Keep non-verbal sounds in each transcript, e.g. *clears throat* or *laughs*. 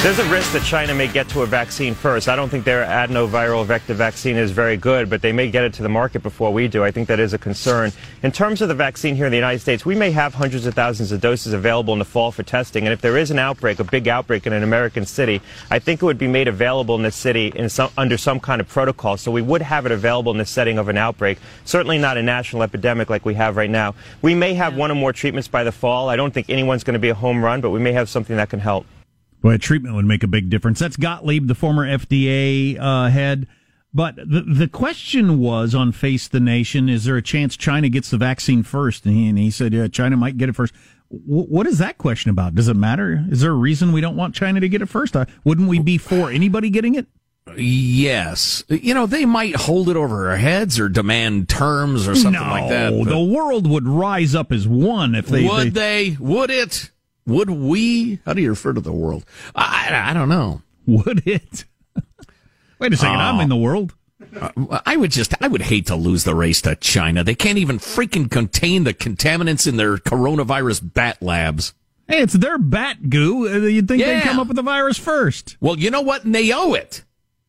There's a risk that China may get to a vaccine first. I don't think their adenoviral vector vaccine is very good, but they may get it to the market before we do. I think that is a concern. In terms of the vaccine here in the United States, we may have hundreds of thousands of doses available in the fall for testing. And if there is an outbreak, a big outbreak in an American city, I think it would be made available in the city in some, under some kind of protocol. So we would have it available in the setting of an outbreak. Certainly not a national epidemic like we have right now. We may have one or more treatments by the fall. I don't think anyone's going to be a home run, but we may have something that can help. Boy, treatment would make a big difference. That's Gottlieb, the former FDA uh, head. But the the question was on Face the Nation: Is there a chance China gets the vaccine first? And he, and he said, "Yeah, China might get it first. W- what is that question about? Does it matter? Is there a reason we don't want China to get it first? Uh, wouldn't we be for anybody getting it? Yes. You know, they might hold it over our heads or demand terms or something no, like that. The world would rise up as one if they would they, they would it? Would we? How do you refer to the world? I, I don't know. *laughs* Would it? Wait a second. I'm in the world. Uh, I would just, I would hate to lose the race to China. They can't even freaking contain the contaminants in their coronavirus bat labs. Hey, it's their bat goo. Uh, you'd think yeah. they'd come up with the virus first. Well, you know what? And they owe it.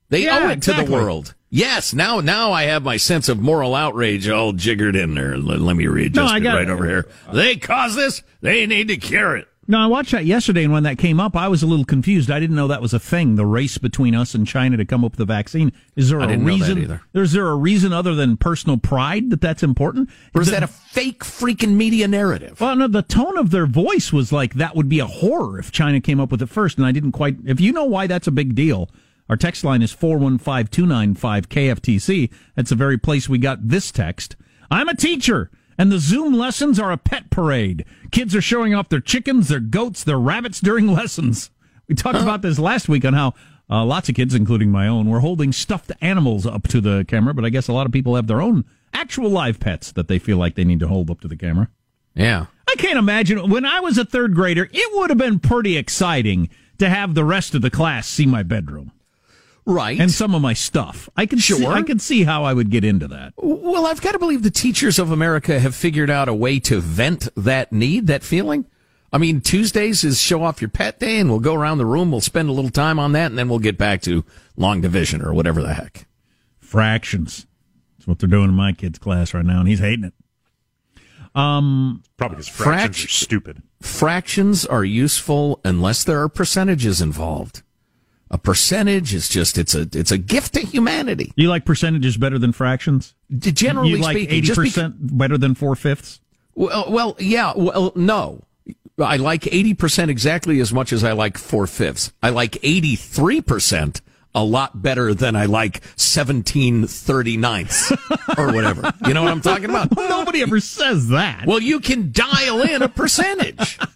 They yeah, owe it exactly. to the world. Yes, now now I have my sense of moral outrage all jiggered in there. Let, let me readjust no, it right it. over here. They caused this. They need to cure it. No, I watched that yesterday, and when that came up, I was a little confused. I didn't know that was a thing. The race between us and China to come up with a vaccine. Is there a reason? Is there a reason other than personal pride that that's important? Or is, that, that a fake freaking media narrative? Well, no. The tone of their voice was like that would be a horror if China came up with it first, and I didn't quite. If you know why that's a big deal, our text line is four one five two nine five KFTC. That's the very place we got this text. I'm a teacher and the Zoom lessons are a pet parade. Kids are showing off their chickens, their goats, their rabbits during *laughs* lessons. We talked about this last week on how uh, lots of kids, including my own, were holding stuffed animals up to the camera, but I guess a lot of people have their own actual live pets that they feel like they need to hold up to the camera. Yeah. I can't imagine. When I was a third grader, it would have been pretty exciting to have the rest of the class see my bedroom. Right. And some of my stuff. I can sure. See, I can see how I would get into that. Well, I've got to believe the teachers of America have figured out a way to vent that need, that feeling. I mean, Tuesdays is show off your pet day, and we'll go around the room. We'll spend a little time on that, and then we'll get back to long division or whatever the heck. Fractions. That's what they're doing in my kid's class right now, and he's hating it. Um, Probably because fractions frac- are stupid. Fractions are useful unless there are percentages involved. A percentage is just it's a it's a gift to humanity. You like percentages better than fractions? Generally you like speaking, eighty percent better than four fifths. Well, well, yeah. Well, no. I like 80% exactly as much as I like four fifths. I like 83% a lot better than I like 1739ths or whatever. You know what I'm talking about? *laughs* Nobody ever says that. Well, you can dial in a percentage. *laughs*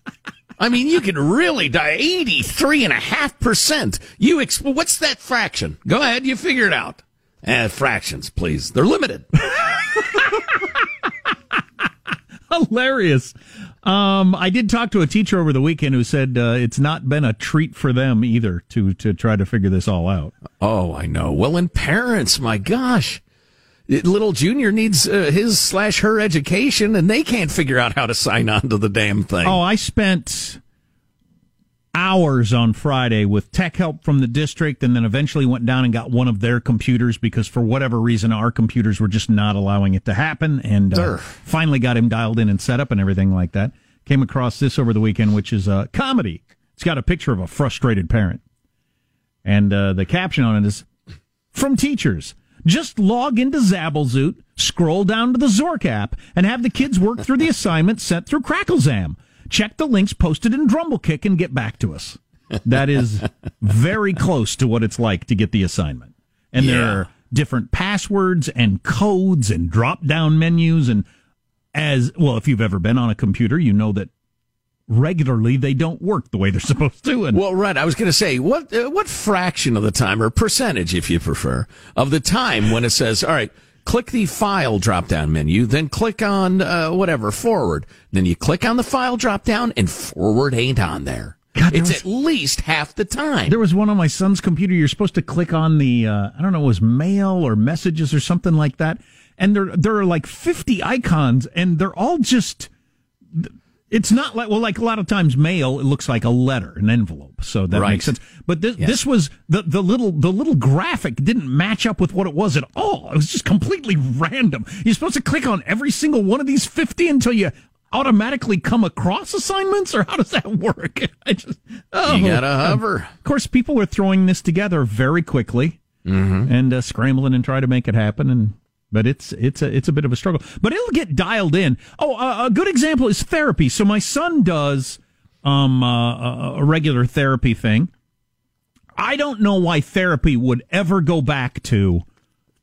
I mean, you can really die 83.5%. You, ex- what's that fraction? Go ahead, you figure it out. Eh, fractions, please. They're limited. *laughs* Hilarious. Um, I did talk to a teacher over the weekend who said uh, it's not been a treat for them either to to try to figure this all out. Oh, I know. Well, and parents, my gosh, little junior needs uh, his slash her education, and they can't figure out how to sign on to the damn thing. Oh, I spent hours on Friday with tech help from the district and then eventually went down and got one of their computers because for whatever reason our computers were just not allowing it to happen and uh, finally got him dialed in and set up and everything like that. Came across this over the weekend which is a comedy. It's got a picture of a frustrated parent. And uh, the caption on it is from teachers. Just log into Zabblezoot, scroll down to the Zork app, and have the kids work through the assignment sent through Cracklezam. Check the links posted in Drumblekick and get back to us. That is very close to what it's like to get the assignment. And yeah. there are different passwords and codes and drop down menus. And as well, if you've ever been on a computer, you know that regularly they don't work the way they're supposed to. And well, right. I was going to say what uh, what fraction of the time or percentage, if you prefer, of the time when it says, "All right, click the file drop down menu, then click on uh, whatever forward. Then you click on the file drop down, and forward ain't on there. God, it's was, at least half the time. There was one on my son's computer. You're supposed to click on the uh, I don't know, it was mail or messages or something like that, and there there are like 50 icons, and they're all just it's not like well, like a lot of times mail, it looks like a letter, an envelope, so that right. makes sense. But this yes. this was the the little the little graphic didn't match up with what it was at all. It was just completely random. You're supposed to click on every single one of these fifty until you automatically come across assignments, or how does that work? *laughs* I just oh, you gotta hover. Of course, people are throwing this together very quickly mm-hmm. and uh, scrambling and try to make it happen, and but it's it's a it's a bit of a struggle. But it'll get dialed in. Oh, uh, a good example is therapy. So my son does um, uh, a regular therapy thing. I don't know why therapy would ever go back to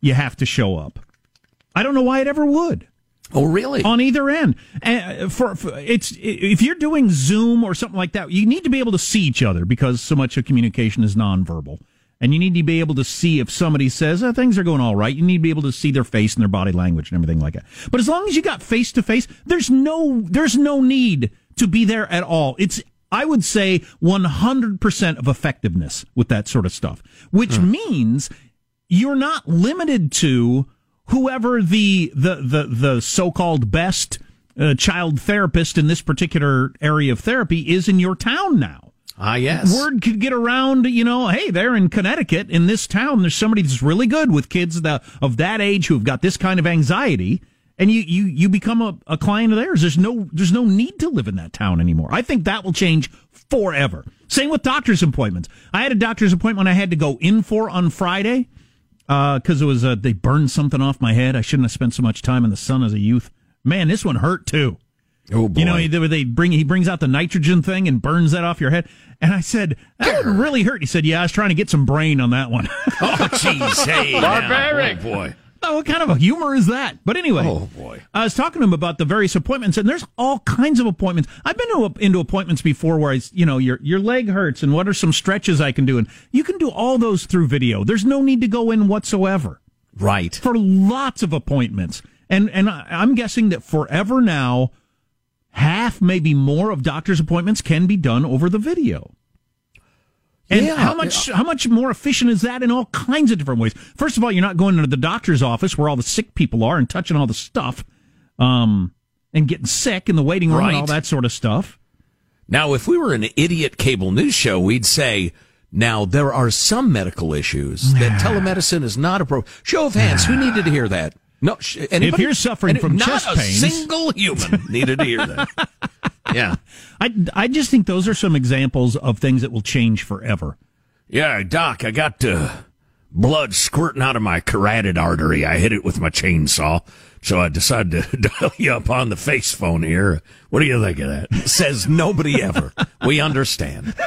you have to show up. I don't know why it ever would. Oh, really? On either end, uh, for, for, it's if you're doing Zoom or something like that, you need to be able to see each other because so much of communication is nonverbal and you need to be able to see if somebody says oh, things are going all right. You need to be able to see their face and their body language and everything like that. But as long as you got face to face, there's no there's no need to be there at all. It's I would say 100% of effectiveness with that sort of stuff, which mm. means you're not limited to whoever the the the, the so-called best uh, child therapist in this particular area of therapy is in your town now. Ah, yes. Word could get around, you know, hey, they're in Connecticut, in this town, there's somebody that's really good with kids of, of that age who've got this kind of anxiety, and you, you, you become a, a client of theirs. There's no, there's no need to live in that town anymore. I think that will change forever. Same with doctor's appointments. I had a doctor's appointment I had to go in for on Friday, because uh, it was, uh, they burned something off my head. I shouldn't have spent so much time in the sun as a youth. Man, this one hurt too. Oh boy. You know, they bring he brings out the nitrogen thing and burns that off your head. And I said, that would really hurt. He said, yeah, I was trying to get some brain on that one. *laughs* oh, jeez. Hey, *laughs* barbaric. Oh, boy. Oh, what kind of a humor is that? But anyway, oh boy, I was talking to him about the various appointments, and there's all kinds of appointments. I've been to, into appointments before where I, you know, your your leg hurts, and what are some stretches I can do, and you can do all those through video. There's no need to go in whatsoever. Right. For lots of appointments, and and I'm guessing that forever now, half, maybe more of doctor's appointments can be done over the video. And Yeah, how much how much more efficient is that in all kinds of different ways? First of all, you're not going into the doctor's office where all the sick people are and touching all the stuff, um, and getting sick in the waiting room and all that sort of stuff. Now, if we were an idiot cable news show, we'd say, now there are some medical issues that telemedicine is not appropriate. Show of hands, who needed to hear that? No, sh- anybody? If you're suffering from not chest a single human needed to hear that. *laughs* Yeah, I I just think those are some examples of things that will change forever. yeah, doc, I got uh, blood squirting out of my carotid artery. I hit it with my chainsaw, so I decided to *laughs* dial you up on the face phone here. What do you think of that? Says nobody ever. We understand. *laughs*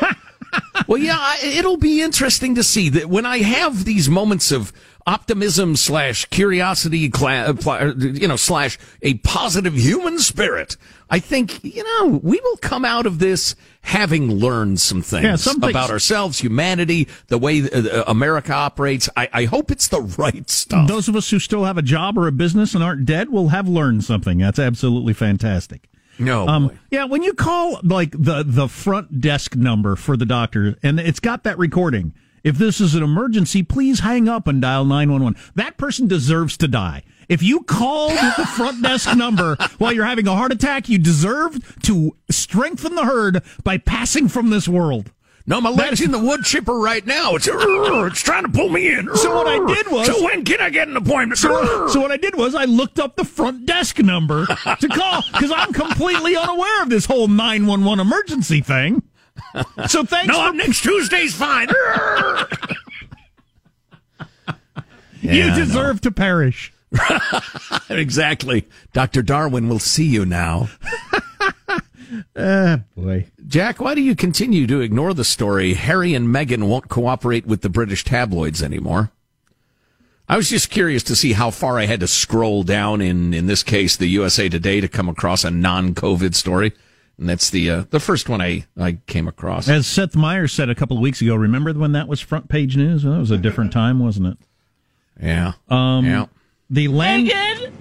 Well, yeah, I- it'll be interesting to see that when I have these moments of optimism slash curiosity, you know, slash a positive human spirit. I think you know we will come out of this having learned some things, Yeah, some things- about ourselves, humanity, the way uh, America operates. I, I hope it's the right stuff. Those of us who still have a job or a business and aren't dead will have learned something. That's absolutely fantastic. no, Um, yeah, when you call like the the front desk number for the doctor, and it's got that recording. If this is an emergency, please hang up and dial nine one one. That person deserves to die. If you called the front desk *laughs* number while you're having a heart attack, you deserve to strengthen the herd by passing from this world. No, my leg's in the wood chipper right now. It's *laughs* it's trying to pull me in. So what I did was- So when can I get an appointment? So, so what I did was I looked up the front desk number to call because I'm completely unaware of this whole 911 emergency thing. So thanks no, for next Tuesday's fine. *laughs* you Yeah, know. deserve to perish. *laughs* exactly. Dr. Darwin will see you now. *laughs* Ah, boy. Jack, why do you continue to ignore the story? Harry and Meghan won't cooperate with the British tabloids anymore. I was just curious to see how far I had to scroll down in, in this case, the USA Today to come across a non-COVID story. And that's the, uh, the first one I, I came across. As Seth Meyers said a couple of weeks ago, remember when that was front page news? Well, that was a different time, wasn't it? Yeah. Um, yeah. The land, *laughs*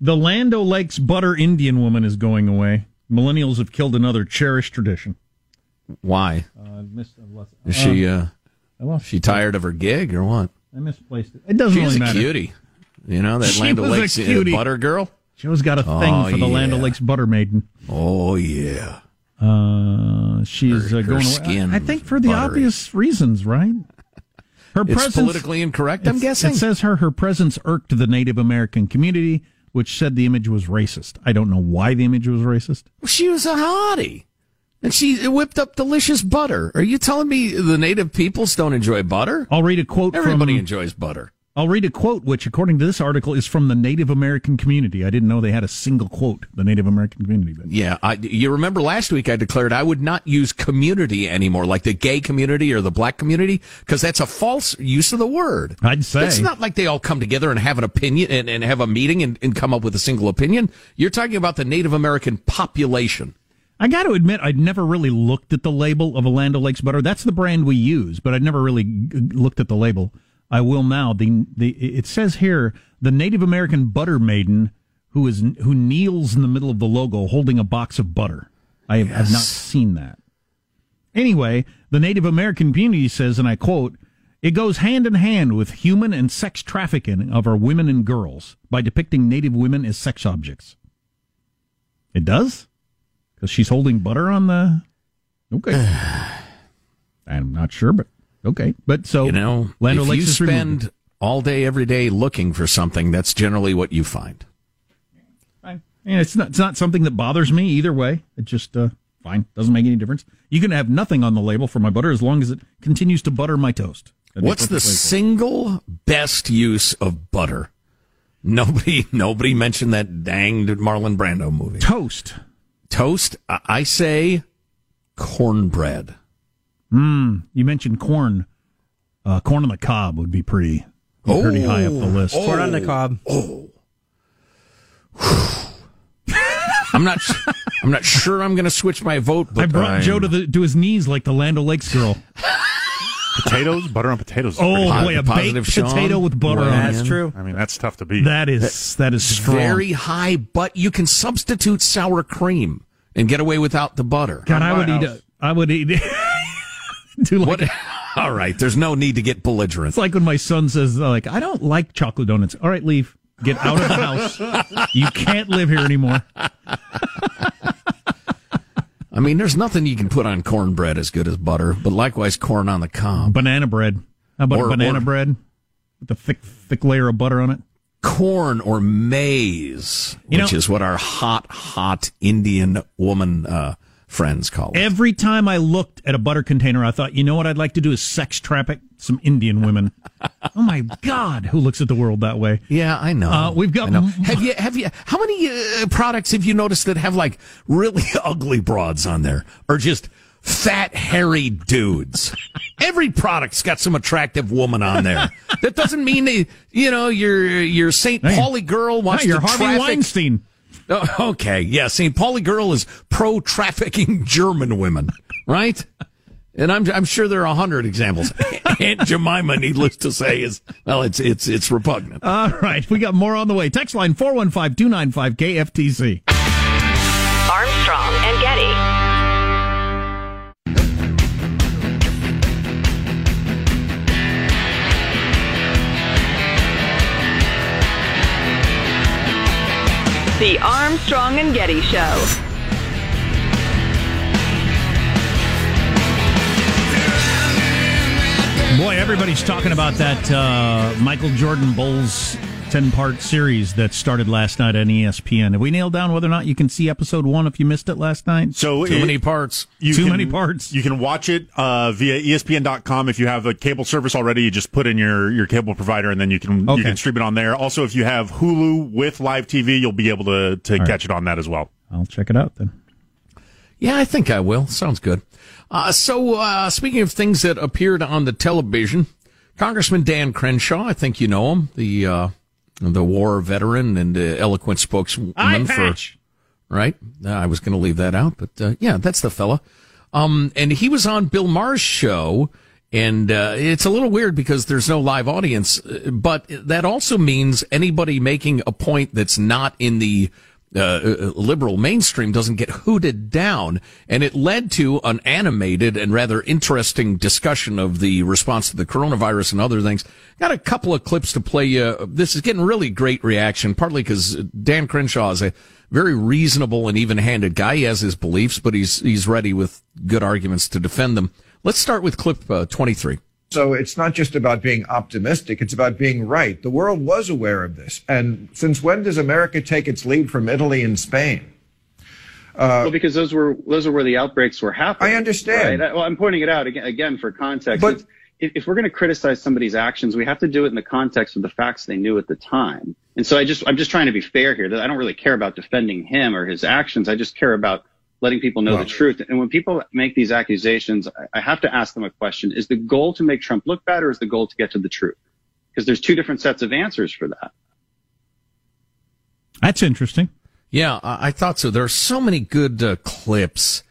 the Land O'Lakes butter Indian woman is going away. Millennials have killed another cherished tradition. Why? Uh, I missed, I Is she, uh, I lost, she tired of her gig or what? I misplaced it. It doesn't She's really a matter. cutie. You know, that She Land was a O'Lakes uh, butter girl? Joe's got a thing Oh, for the Land yeah. O'Lakes butter maiden. Oh, yeah. Uh, she's Her- uh, going away. skin I think for the buttery. obvious reasons, right? Her It's presence, politically incorrect, I'm guessing. It says her her presence irked the Native American community, which said the image was racist. I don't know why the image was racist. She was a hottie. And she whipped up delicious butter. Are you telling me the native peoples don't enjoy butter? I'll read a quote from Everybody from enjoys butter. I'll read a quote which according to this article is from the Native American community. I didn't know they had a single quote, the Native American community. But Yeah, I, you remember last week I declared I would not use community anymore, like the gay community or the black community, because that's a false use of the word. I'd say It's not like they all come together and have an opinion and, and have a meeting and, and come up with a single opinion. You're talking about the Native American population. I got to admit, I'd never really looked at the label of a Land O'Lakes butter. That's the brand we use, but I'd never really looked at the label. I will now. The the it says here the Native American butter maiden who is who kneels in the middle of the logo holding a box of butter. I have, have not seen that. Anyway, the Native American community says, and I quote, it goes hand in hand with human and sex trafficking of our women and girls by depicting Native women as sex objects. It does? Because she's holding butter on the. Okay. *sighs* I'm not sure, but okay. But so You know, Land if you is removed. spend all day, every day looking for something, that's generally what you find. Fine. And it's not it's not something that bothers me either way. It just uh, fine doesn't make any difference. You can have nothing on the label for my butter as long as it continues to butter my toast. That'd What's the single best use of butter? Nobody, *laughs* nobody mentioned that danged Marlon Brando movie. toast? Toast. I I say cornbread. Mmm, you mentioned corn. Uh, corn on the cob would be pretty pretty high up the list. Corn on the cob. Oh. *sighs* I'm not. I'm not sure I'm going to switch my vote. But I brought I'm- Joe to the to his knees like the Land O'Lakes girl. *laughs* potatoes, butter on potatoes. Oh boy, a baked potato with butter on That's true. I mean, that's tough to beat. That is that is strong. Very high, but you can substitute sour cream and get away without the butter. God, I would eat. house. A, I would eat. *laughs* *laughs* do like, What? *laughs* All right, there's no need to get belligerent. It's like when my son says, like, I don't like chocolate donuts. All right, leave. Get out of the house. *laughs* You can't live here anymore. I mean, there's nothing you can put on cornbread as good as butter, but likewise corn on the cob. Banana bread. How about Or- banana or- bread with a thick, thick layer of butter on it? corn or maize, You which know- is what our hot, hot Indian woman uh, friends call it. Every time I looked at a butter container, I thought, you know what I'd like to do is sex traffic some Indian women. *laughs* oh my God, who looks at the world that way? yeah, I know. Uh, we've got m- Have you? Have you? How many uh, products have you noticed that have like really *laughs* ugly broads on there, or just fat, hairy dudes? Every product's got some attractive woman on there. *laughs* that doesn't mean they, you know, your your St. Pauli girl wants Hey, you're to Harvey traffic. Weinstein. Oh, okay, yeah. St. Pauli girl is pro trafficking *laughs* German women, right? And I'm I'm sure there are a hundred examples. *laughs* Aunt Jemima, needless to say, is well, it's it's it's repugnant. All right, we got more on the way. Text line 415 295 KFTC. The Armstrong and Getty Show. Boy, everybody's talking about that uh, Michael Jordan Bulls 10 part series that started last night on ESPN. Have we nailed down whether or not you can see episode one if you missed it last night? So Too it- many parts. You Too can- many parts. You can watch it uh, via ESPN.com. If you have a cable service already, you just put in your, your cable provider, and then you can Okay. you can stream it on there. Also, if you have Hulu with live TV, you'll be able to to catch it on that as well. I'll check it out then. Yeah, I think I will. Sounds good. Uh, so, uh, speaking of things that appeared on the television, Congressman Dan Crenshaw, I think you know him, the uh, the war veteran and uh, eloquent spokeswoman for right. I was going to leave that out, but uh, yeah, that's the fella. Um, and he was on Bill Maher's show, and uh, it's a little weird because there's no live audience, uh, but that also means anybody making a point that's not in the uh, uh, liberal mainstream doesn't get hooted down, and it led to an animated and rather interesting discussion of the response to the coronavirus and other things. Got a couple of clips to play you. This is getting really great reaction, partly because Dan Crenshaw is a very reasonable and even-handed guy. He has his beliefs, but he's he's ready with good arguments to defend them. Let's start with clip uh, 23. So it's not just about being optimistic, it's about being right. The world was aware of this. And since when does America take its lead from Italy and Spain? Uh, well, because those were those are where the outbreaks were happening. I understand. Right? Well, I'm pointing it out again, again for context. But- if, if we're going to criticize somebody's actions, we have to do it in the context of the facts they knew at the time. And so I just I'm just trying to be fair here. That I don't really care about defending him or his actions. I just care about letting people know the truth. And when people make these accusations, I, I have to ask them a question: Is the goal to make Trump look bad, or is the goal to get to the truth? Because there's two different sets of answers for that. That's interesting. Yeah, I, I thought so. There are so many good uh, clips.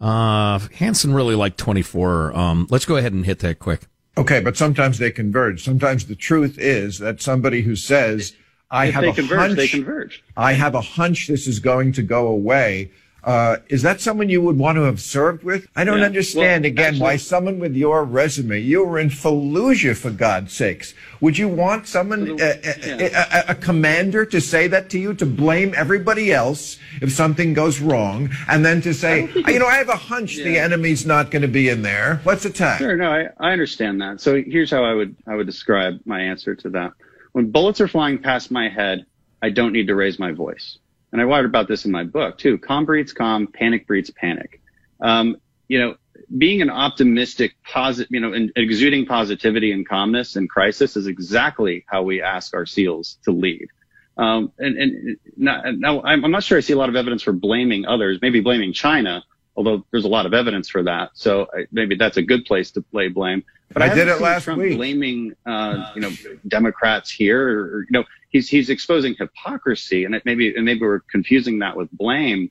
Uh, Hanson really liked 24. Um, let's go ahead and hit that quick. Okay, but sometimes they converge. Sometimes the truth is that somebody who says, I If have they a converge, hunch, they converge. I have a hunch this is going to go away. Uh, is that someone you would want to have served with? I don't Yeah. understand Well, again why someone with your resume, you were in Fallujah for God's sakes. Would you want someone, the- a, a, a commander to say that to you, to blame everybody else if something goes wrong, and then to say, you know, I have a hunch the enemy's not going to be in there. Let's attack. Sure, no, I, I understand that. So here's how I would I would describe my answer to that. When bullets are flying past my head, I don't need to raise my voice. And I write about this in my book too. Calm breeds calm, panic breeds panic. Um, you know, being an optimistic, positive, you know, exuding positivity and calmness in crisis is exactly how we ask our SEALs to lead. Um, and, and now I'm, I'm not sure I see a lot of evidence for blaming others, maybe blaming China, although there's a lot of evidence for that. So maybe that's a good place to lay blame. But I I, did it last Trump week. blaming, uh, you know, Democrats here, or, or, you know, he's he's exposing hypocrisy, and it maybe and maybe we're confusing that with blame.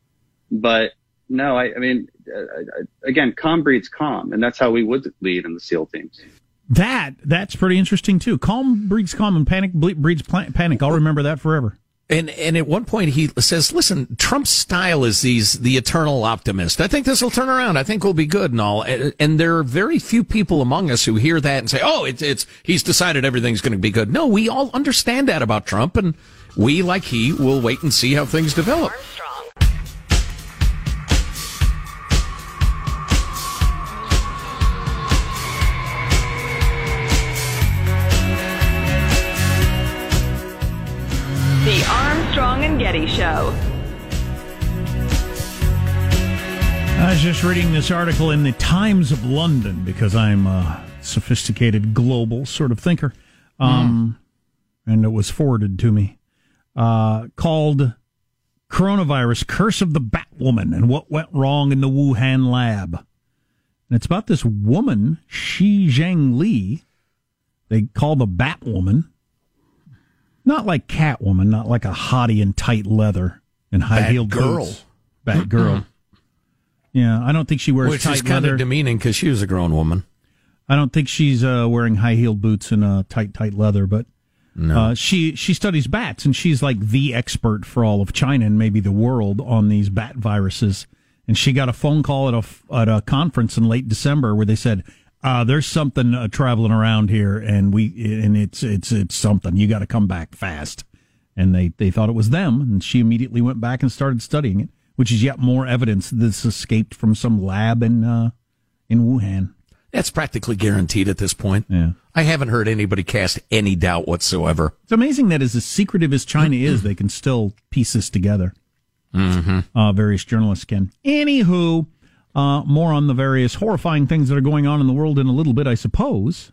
But No, I, I mean, uh, again, calm breeds calm, and that's how we would lead in the SEAL teams. That that's pretty interesting too. Calm breeds calm, and panic breeds panic. I'll remember that forever. And and at one point he says, "Listen, Trump's style is these the eternal optimist. I think this will turn around. I think we'll be good and all." And, and there are very few people among us who hear that and say, "Oh, it's it's he's decided everything's going to be good." No, we all understand that about Trump, and we, like he, will wait and see how things develop. Was just reading this article in the Times of London because I'm a sophisticated global sort of thinker. Um, mm. And it was forwarded to me. Uh, called Coronavirus Curse of the Batwoman and What Went Wrong in the Wuhan Lab. And it's about this woman, Shi Zhengli, they call the Batwoman. Not like Catwoman, not like a hottie in tight leather and high heeled girl. boots. Bad girl. Yeah, I don't think she wears Which tight is kind leather. of demeaning because she was a grown woman. I don't think she's uh, wearing high heeled boots and uh, tight, tight leather, but no. uh, she she studies bats and she's like the expert for all of China and maybe the world on these bat viruses. And she got a phone call at a at a conference in late December where they said, uh, "There's something uh, traveling around here, and we and it's it's it's something. You got to come back fast." And they they thought it was them, and she immediately went back and started studying it, which is yet more evidence that this escaped from some lab in uh, in Wuhan. That's practically guaranteed at this point. Yeah. I haven't heard anybody cast any doubt whatsoever. It's amazing that as secretive as China is, they can still piece this together. Mm-hmm. Uh, various journalists can. Anywho, uh, more on the various horrifying things that are going on in the world in a little bit, I suppose.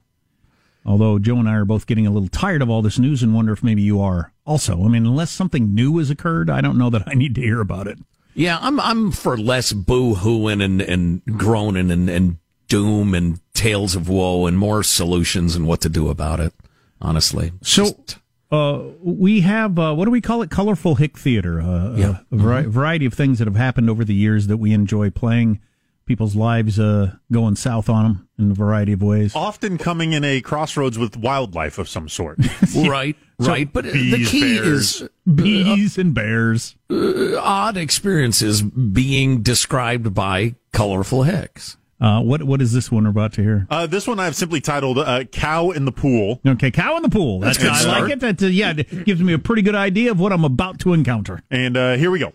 Although Joe and I are both getting a little tired of all this news and wonder if maybe you are also. I mean, unless something new has occurred, I don't know that I need to hear about it. Yeah, I'm I'm for less boo hooing and, and groaning and, and doom and tales of woe and more solutions and what to do about it, honestly. So Just, uh, we have, uh, what do we call it? Colorful Hick Theater. Uh, yeah. a mm-hmm. variety of things that have happened over the years that we enjoy playing people's lives uh, going south on them in a variety of ways. Often coming in a crossroads with wildlife of some sort. *laughs* right, right. But bees, the key bears. is bees and bears. Uh, odd experiences being described by colorful hicks. Uh, what what is this one we're about to hear? Uh, this one I've simply titled uh, "Cow in the Pool." Okay, cow in the pool. That's, That's I like it. That uh, yeah, it gives me a pretty good idea of what I'm about to encounter. And uh, here we go.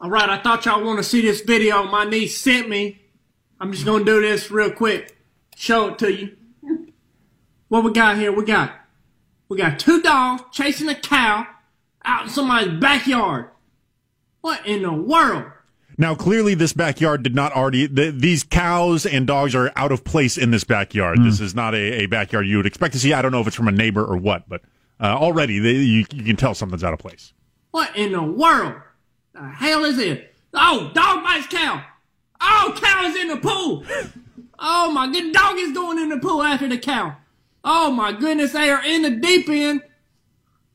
All right, I thought y'all want to see this video my niece sent me. I'm just gonna do this real quick. Show it to you. What we got here? We got we got two dogs chasing a cow out in somebody's backyard. What in the world? Now, clearly, this backyard did not already. The, these cows and dogs are out of place in this backyard. Mm. This is not a, a, backyard you would expect to see. I don't know if it's from a neighbor or what, but uh, already they, you, you, can tell something's out of place. What in the world? The hell is it? Oh, dog bites cow. Oh, cow is in the pool. Oh my good dog is going in the pool after the cow. Oh my goodness, they are in the deep end.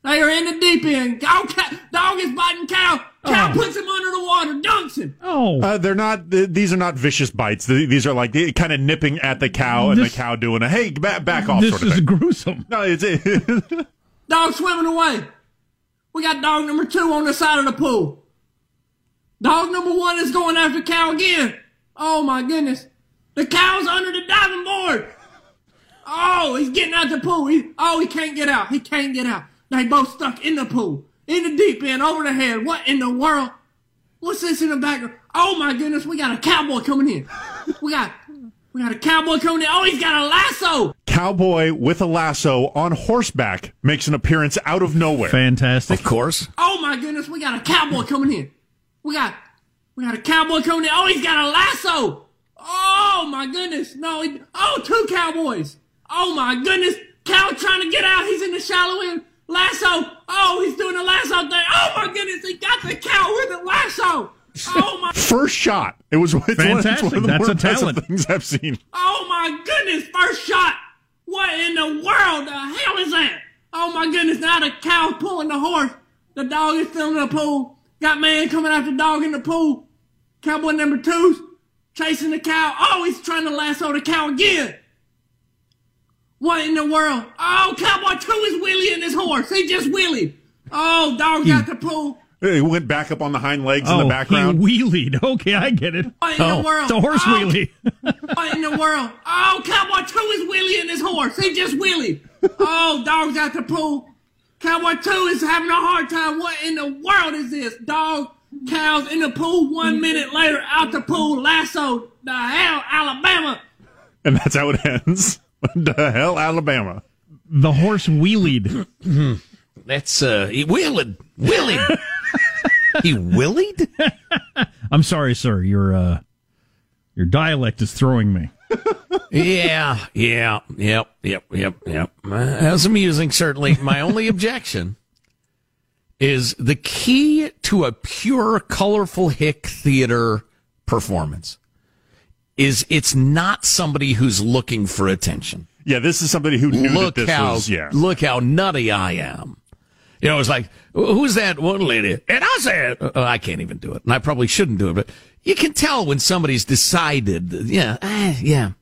They are in the deep end. Oh, cow, dog is biting cow. Cow oh. puts him under the water, dunks him. Oh, uh, they're not. these are not vicious bites. these are like kind of nipping at the cow and this, the cow doing a hey back, back off. This sort of is thing. gruesome. No, it's it. *laughs* dog swimming away. We got dog number two on the side of the pool. Dog number one is going after cow again. Oh my goodness, the cow's under the diving board. Oh, he's getting out the pool. He, oh, he can't get out. He can't get out. They both stuck in the pool in the deep end, over the head. What in the world? What's this in the background? Oh my goodness, we got a cowboy coming in. We got we got a cowboy coming in. Oh, he's got a lasso. Cowboy with a lasso on horseback makes an appearance out of nowhere. Fantastic. Of course. Oh my goodness, we got a cowboy coming in. We got we got a cowboy coming in. Oh, he's got a lasso. Oh my goodness. No, he, oh, two cowboys. Oh my goodness. Cow trying to get out. He's in the shallow end. Lasso! Oh, he's doing a lasso thing. Oh my goodness, he got the cow with a lasso. Oh my! *laughs* First shot. It was it's fantastic. One, it's one of the That's more a talent. things I've seen. Oh my goodness! First shot. What in the world? The hell is that? Oh my goodness! Now the cow's pulling the horse. The dog is still in the pool. Got man coming after dog in the pool. Cowboy number two's chasing the cow. Oh, he's trying to lasso the cow again. What in the world? Oh, Cowboy 2 is wheeling his horse. He just wheelied. Oh, dog's at the pool. He went back up on the hind legs in oh, the background. he wheelied. Okay, I get it. What in oh, the world? It's a horse oh, wheelie. *laughs* what in the world? Oh, Cowboy 2 is wheeling his horse. He just wheelied. *laughs* Oh, dog's at the pool. Cowboy 2 is having a hard time. What in the world is this? Dog, cows in the pool. One minute later, out the pool, lasso. The hell, Alabama. And that's how it ends. *laughs* the hell, Alabama. The horse wheelied. *clears throat* That's uh, he wheeled, wheeling. *laughs* he willied. *laughs* I'm sorry, sir. Your uh, your dialect is throwing me. Yeah, yeah, yep, yep, yep, yep. That's amusing, certainly. My only *laughs* objection is the key to a pure, colorful hick theater performance is it's not somebody who's looking for attention. Yeah, this is somebody who knew look that this how, was. Yeah, look how nutty I am. You know, it's like, who's that one lady? And I said, oh, I can't even do it. And I probably shouldn't do it, but you can tell when somebody's decided, yeah, eh, yeah.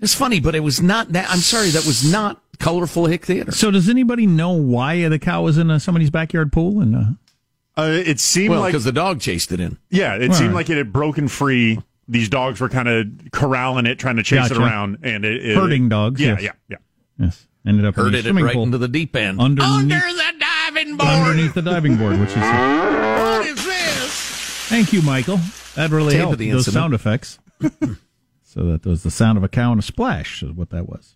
It's funny, but it was not that. I'm sorry, that was not colorful hick theater. So, does anybody know why the cow was in uh, somebody's backyard pool? And uh... Uh, it seemed well, like because the dog chased it in. Yeah, it All seemed right. like it had broken free. These dogs were kind of corralling it, trying to chase it around, and it, it herding dogs. Yeah, yes. yeah, yeah. Yes, ended up in Herded the it swimming right pool into the deep end. underneath, the diving board. underneath the diving board, which is. What is this? Thank you, Michael. That really Tape helped. the Those incident. sound effects. *laughs* so that was the sound of a cow and a splash. Is what that was.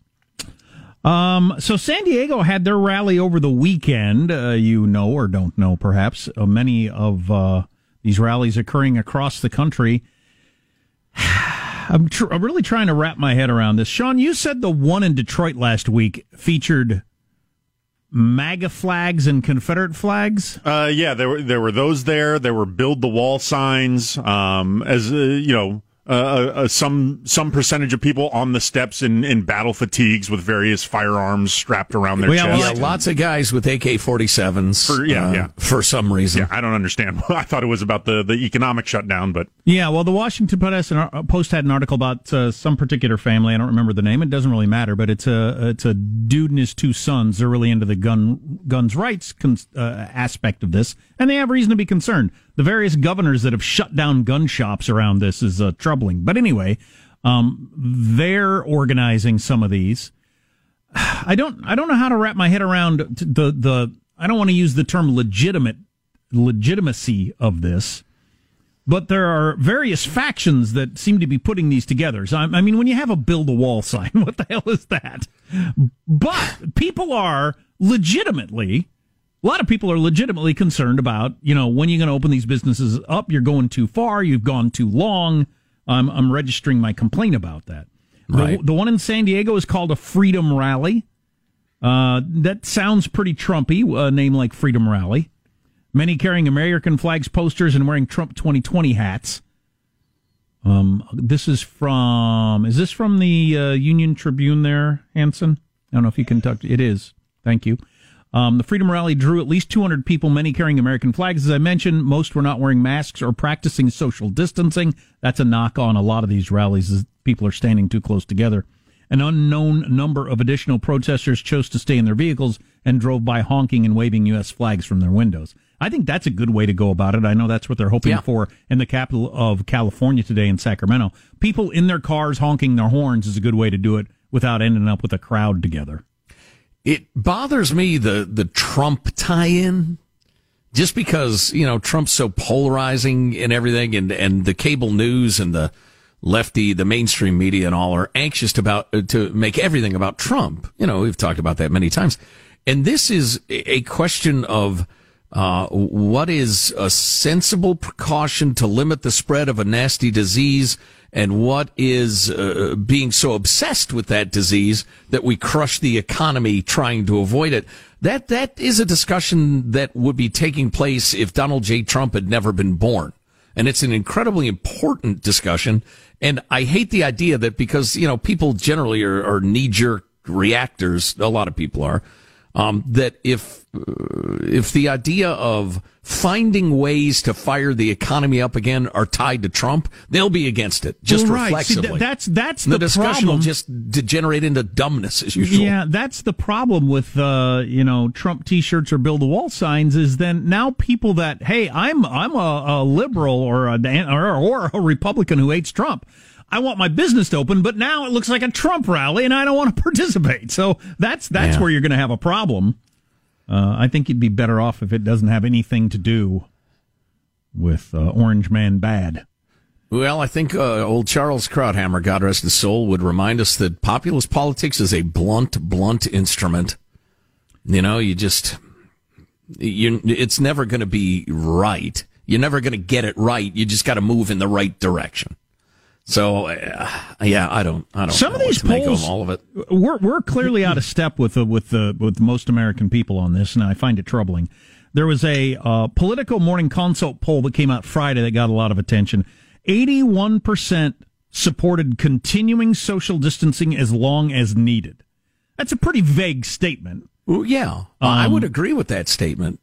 Um, so San Diego had their rally over the weekend. Uh, you know or don't know, perhaps. Uh, many of uh, these rallies occurring across the country. *sighs* I'm, tr- I'm really trying to wrap my head around this. Sean, you said the one in Detroit last week featured MAGA flags and Confederate flags. Uh, yeah, there were there were those there. There were build the wall signs. Um, as uh, you know, uh, uh, some some percentage of people on the steps in, in battle fatigues with various firearms strapped around their Well, yeah, chest. Yeah, lots of guys with AK 47s. For- yeah, yeah. For some reason. yeah, I don't understand. *laughs* I thought it was about the, the economic shutdown, but Yeah, well, the Washington Post uh, Post had an article about uh, some particular family. I don't remember the name. It doesn't really matter, but it's a it's a dude and his two sons. They're really into the gun guns rights con- uh, aspect of this, and they have reason to be concerned. The various governors that have shut down gun shops around this is uh, troubling. But anyway, um, they're organizing some of these. *sighs* I don't I don't know how to wrap my head around the the. I don't want to use the term legitimate legitimacy of this but there are various factions that seem to be putting these together. So, I I mean, when you have a build a wall *laughs* sign, what the hell is that? But people are legitimately, a lot of people are legitimately concerned about, you know, when you're going to open these businesses up, you're going too far, you've gone too long. I'm, I'm registering my complaint about that. The- Right. The, one in San Diego is called a Freedom Rally. Uh, that sounds pretty Trumpy, a name like Freedom Rally. Many carrying American flags, posters, and wearing Trump 2020 hats. Um, this is from. Is this from the uh, Union Tribune? There, Hanson. I don't know if you can talk. It is. Thank you. Um, the Freedom Rally drew at least 200 people, many carrying American flags. As I mentioned, most were not wearing masks or practicing social distancing. That's a knock on a lot of these rallies. Is people are standing too close together. An unknown number of additional protesters chose to stay in their vehicles and drove by honking and waving U.S. flags from their windows. I think that's a good way to go about it. I know that's what they're hoping Yeah. for in the capital of California today in Sacramento. People in their cars honking their horns is a good way to do it without ending up with a crowd together. It bothers me the the Trump tie-in, just because you know Trump's so polarizing and everything, and and the cable news and the lefty, the mainstream media, and all are anxious to about to make everything about Trump. You know, we've talked about that many times, and this is a question of. Uh, what is a sensible precaution to limit the spread of a nasty disease and what is uh, being so obsessed with that disease that we crush the economy trying to avoid it? That that is a discussion that would be taking place if Donald J. Trump had never been born. And it's an incredibly important discussion. And I hate the idea that because you know people generally are, are knee jerk reactors a lot of people are Um, that if uh, if the idea of finding ways to fire the economy up again are tied to Trump, they'll be against it just Well, right. See, reflexively. th- that's that's the, the discussion will just degenerate into dumbness as usual. Yeah, that's the problem with uh, you know Trump T-shirts or build the wall signs. Is then now people that hey, I'm I'm a, a liberal or a or, or a Republican who hates Trump. I want my business to open, but now it looks like a Trump rally, and I don't want to *laughs* participate. So that's that's Yeah. where you're going to have a problem. Uh, I think you'd be better off if it doesn't have anything to do with uh, Orange Man bad. Well, I think uh, old Charles Krauthammer, God rest his soul, would remind us that populist politics is a blunt, blunt instrument. You know, you just, you, it's never going to be right. You're never going to get it right. You just got to move in the right direction. So, uh, yeah, I don't, I don't Some of these polls, of all of it. we're we're clearly out of step with the, with the with most American people on this, and I find it troubling. There was a uh, Politico morning consult poll that came out Friday that got a lot of attention. Eighty-one percent supported continuing social distancing as long as needed. That's a pretty vague statement. Well, yeah, I Um, would agree with that statement.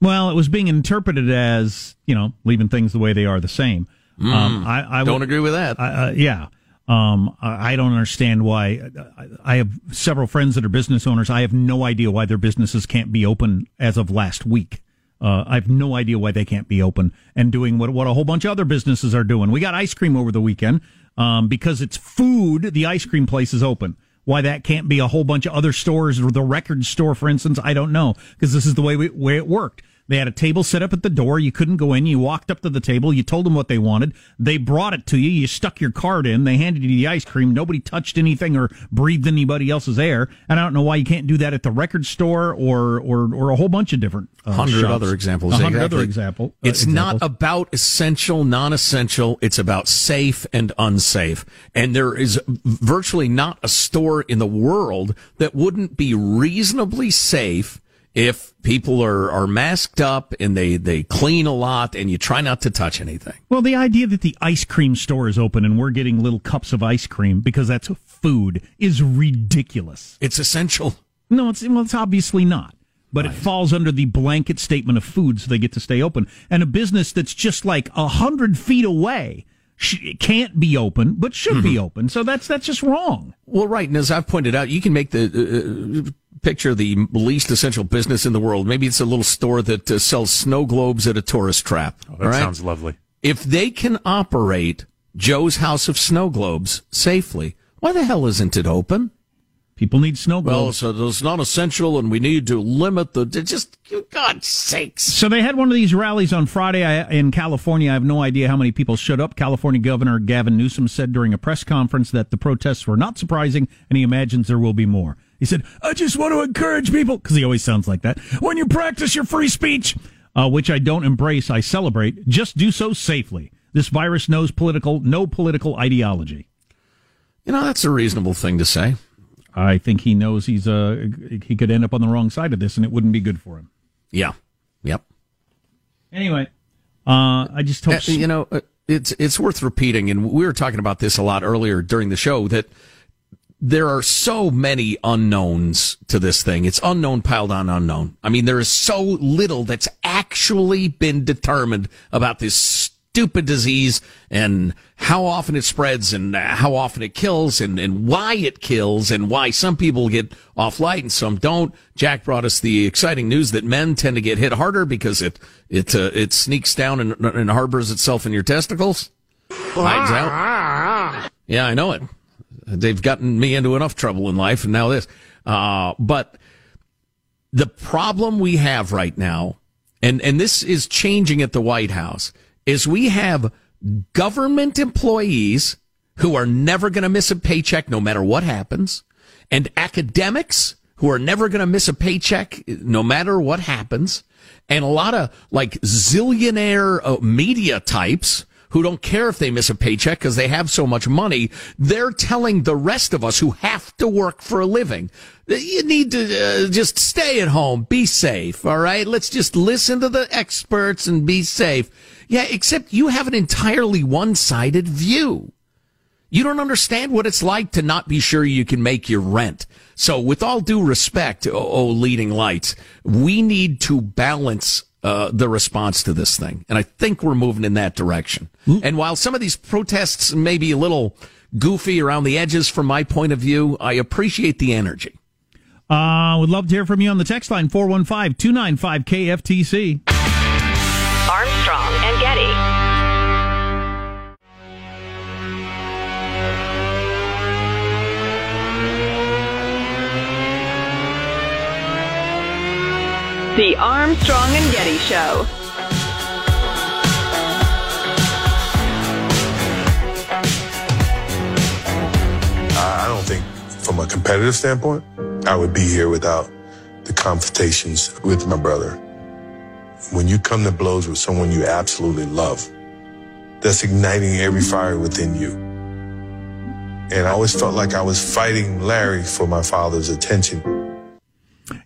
Well, it was being interpreted as you know leaving things the way they are the same. Um, I, I Don't would- agree with that. I- uh, yeah. Um, I don't understand why. I- I have several friends that are business owners. I have no idea why their businesses can't be open as of last week. Uh, I have no idea why they can't be open and doing what what a whole bunch of other businesses are doing. We got ice cream over the weekend um, because it's food. The ice cream place is open. Why that can't be a whole bunch of other stores or the record store, for instance, I don't know because this is the way we, way it worked. They had a table set up at the door. You couldn't go in. You walked up to the table. You told them what they wanted. They brought it to you. You stuck your card in. They handed you the ice cream. Nobody touched anything or breathed anybody else's air. And I don't know why you can't do that at the record store or or, or a whole bunch of different uh, hundred other examples. A hundred exactly. other example. uh, It's not about essential, non-essential. It's about safe and unsafe. And there is virtually not a store in the world that wouldn't be reasonably safe if people are, are masked up and they, they clean a lot and you try not to touch anything. Well, the idea that the ice cream store is open and we're getting little cups of ice cream because that's food is ridiculous. It's essential. No, it's well, it's obviously not. But it falls under the blanket statement of food, so they get to stay open. And a business that's just like a hundred feet away can't be open, but should be open. So that's that's just wrong. Well, right. And as I've pointed out, you can make the uh, picture the least essential business in the world. Maybe it's a little store that uh, sells snow globes at a tourist trap. Oh, that all right? sounds lovely. If they can operate Joe's House of Snow Globes safely, why the hell isn't it open? People need snow Well, so it's not essential, and we need to limit the. Just, God's sakes. So they had one of these rallies on Friday in California. I have no idea how many people showed up. California Governor Gavin Newsom said during a press conference that the protests were not surprising, and he imagines there will be more. He said, "I just want to encourage people," because he always sounds like that. When you practice your free speech, uh, which I don't embrace, I celebrate. Just do so safely. This virus knows political, no political ideology. You know, that's a reasonable thing to say. I think he knows he's uh he could end up on the wrong side of this, and it wouldn't be good for him. Yeah. Yep. Anyway, uh, I just hope Uh, you know, uh, it's it's worth repeating, and we were talking about this a lot earlier during the show that there are so many unknowns to this thing. It's unknown piled on unknown. I mean, there is so little that's actually been determined about this stupid disease and how often it spreads and how often it kills and, and why it kills and why some people get off light and some don't. Jack brought us the exciting news that men tend to get hit harder because it, it, uh, it sneaks down and, and harbors itself in your testicles. Hides out. Yeah, I know it. They've gotten me into enough trouble in life, and now this. Uh, but the problem we have right now, and, and this is changing at the White House, is we have government employees who are never going to miss a paycheck no matter what happens, and academics who are never going to miss a paycheck no matter what happens, and a lot of like zillionaire uh, media types who don't care if they miss a paycheck because they have so much money. They're telling the rest of us who have to work for a living, you need to uh, just stay at home, be safe. All right. Let's just listen to the experts and be safe. Yeah. Except you have an entirely one-sided view. You don't understand what it's like to not be sure you can make your rent. So with all due respect, oh, oh leading lights, we need to balance uh, the response to this thing. And I think we're moving in that direction. Mm. And while some of these protests may be a little goofy around the edges from my point of view, I appreciate the energy. Uh, would love to hear from you on the text line 415 295 KFTC. Armstrong The Armstrong and Getty Show. I don't think, from a competitive standpoint, I would be here without the confrontations with my brother. When you come to blows with someone you absolutely love, that's igniting every fire within you. And I always felt like I was fighting Larry for my father's attention.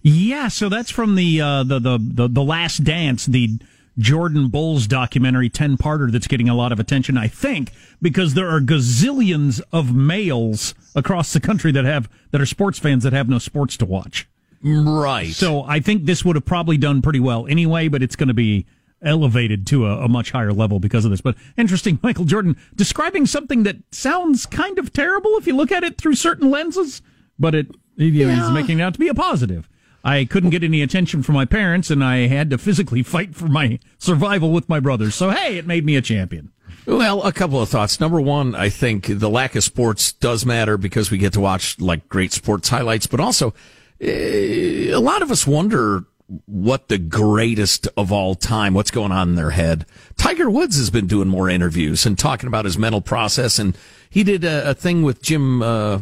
Yeah, so that's from the uh, the, the the the Last Dance, the Jordan Bulls documentary, ten parter that's getting a lot of attention. I think because there are gazillions of males across the country that have that are sports fans that have no sports to watch. Right. So I think this would have probably done pretty well anyway, but it's going to be elevated to a, a, much higher level because of this. But interesting, *laughs* Michael Jordan describing something that sounds kind of terrible if you look at it through certain lenses, but it you know, yeah. he's making it out to be a positive. I couldn't get any attention from my parents, and I had to physically fight for my survival with my brothers. So, hey, it made me a champion. Well, a couple of thoughts. Number one, I think the lack of sports does matter because we get to watch like great sports highlights, but also eh, a lot of us wonder what the greatest of all time, what's going on in their head. Tiger Woods has been doing more interviews and talking about his mental process, and he did a, a thing with Jim uh,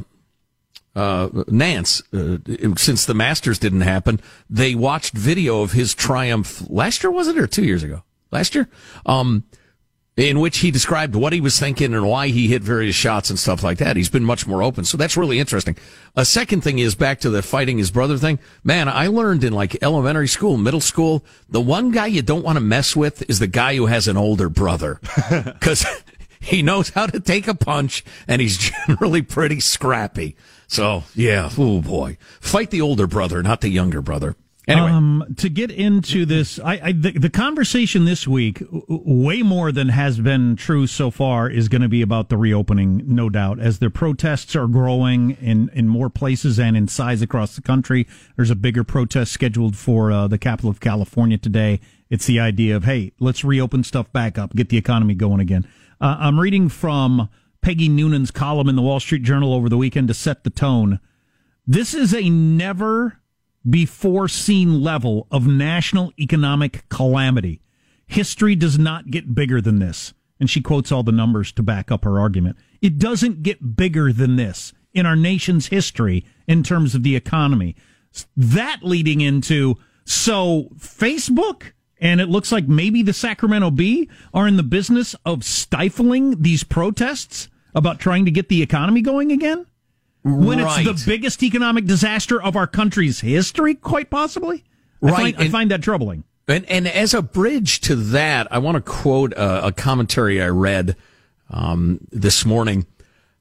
uh, Nantz, uh, since the Masters didn't happen, they watched video of his triumph last year, was it, or two years ago? Last year? Um, in which he described what he was thinking and why he hit various shots and stuff like that. He's been much more open. So that's really interesting. A second thing is back to the fighting his brother thing. Man, I learned in like elementary school, middle school, the one guy you don't want to mess with is the guy who has an older brother. *laughs* Cause *laughs* he knows how to take a punch and he's *laughs* generally pretty scrappy. So yeah, oh boy, fight the older brother, not the younger brother. Anyway, um, to get into this, I, I the, the, conversation this week, way more than has been true so far, is going to be about the reopening, no doubt. As the protests are growing in in more places and in size across the country, there's a bigger protest scheduled for uh, the capital of California today. It's the idea of hey, let's reopen stuff back up, get the economy going again. Uh, I'm reading from Peggy Noonan's column in the Wall Street Journal over the weekend to set the tone. This is a never before seen level of national economic calamity. History does not get bigger than this. And she quotes all the numbers to back up her argument. It doesn't get bigger than this in our nation's history in terms of the economy. That leading into, so Facebook and it looks like maybe the Sacramento Bee are in the business of stifling these protests about trying to get the economy going again? When right. it's the biggest economic disaster of our country's history, quite possibly? Right. I find, and, I find that troubling. And, and, as a bridge to that, I want to quote a, a commentary I read um, this morning.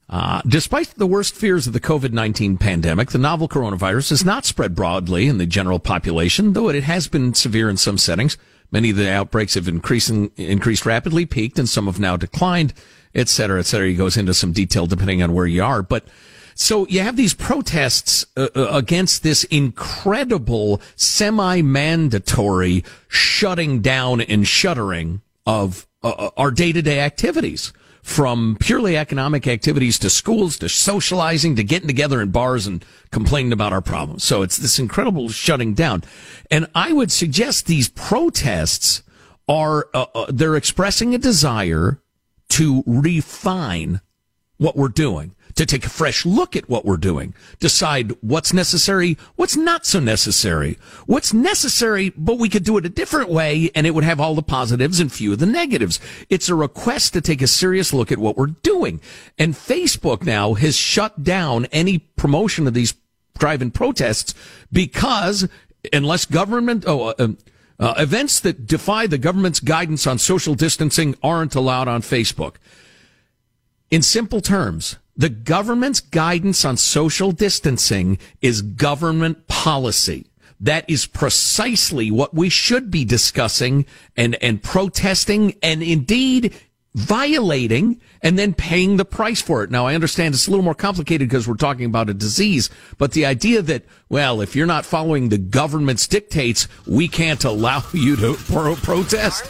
Uh, despite the worst fears of the COVID-19 pandemic, the novel coronavirus has not spread broadly in the general population, though it has been severe in some settings. Many of the outbreaks have increased, increased rapidly, peaked, and some have now declined et cetera, et cetera. He goes into some detail depending on where you are. But so you have these protests uh, uh against this incredible semi-mandatory shutting down and shuttering of uh, uh our day-to-day activities from purely economic activities to schools to socializing to getting together in bars and complaining about our problems. So it's this incredible shutting down. And I would suggest these protests are, uh, uh, they're expressing a desire to refine what we're doing, to take a fresh look at what we're doing, decide what's necessary, what's not so necessary, what's necessary, but we could do it a different way and it would have all the positives and few of the negatives. It's a request to take a serious look at what we're doing. And Facebook now has shut down any promotion of these drive-in protests because unless government, oh, uh, um, uh, events that defy the government's guidance on social distancing aren't allowed on Facebook. In simple terms, the government's guidance on social distancing is government policy. That is precisely what we should be discussing and, and protesting and indeed violating and then paying the price for it. Now, I understand it's a little more complicated because we're talking about a disease, but the idea that, well, if you're not following the government's dictates, we can't allow *laughs* you to pro- protest.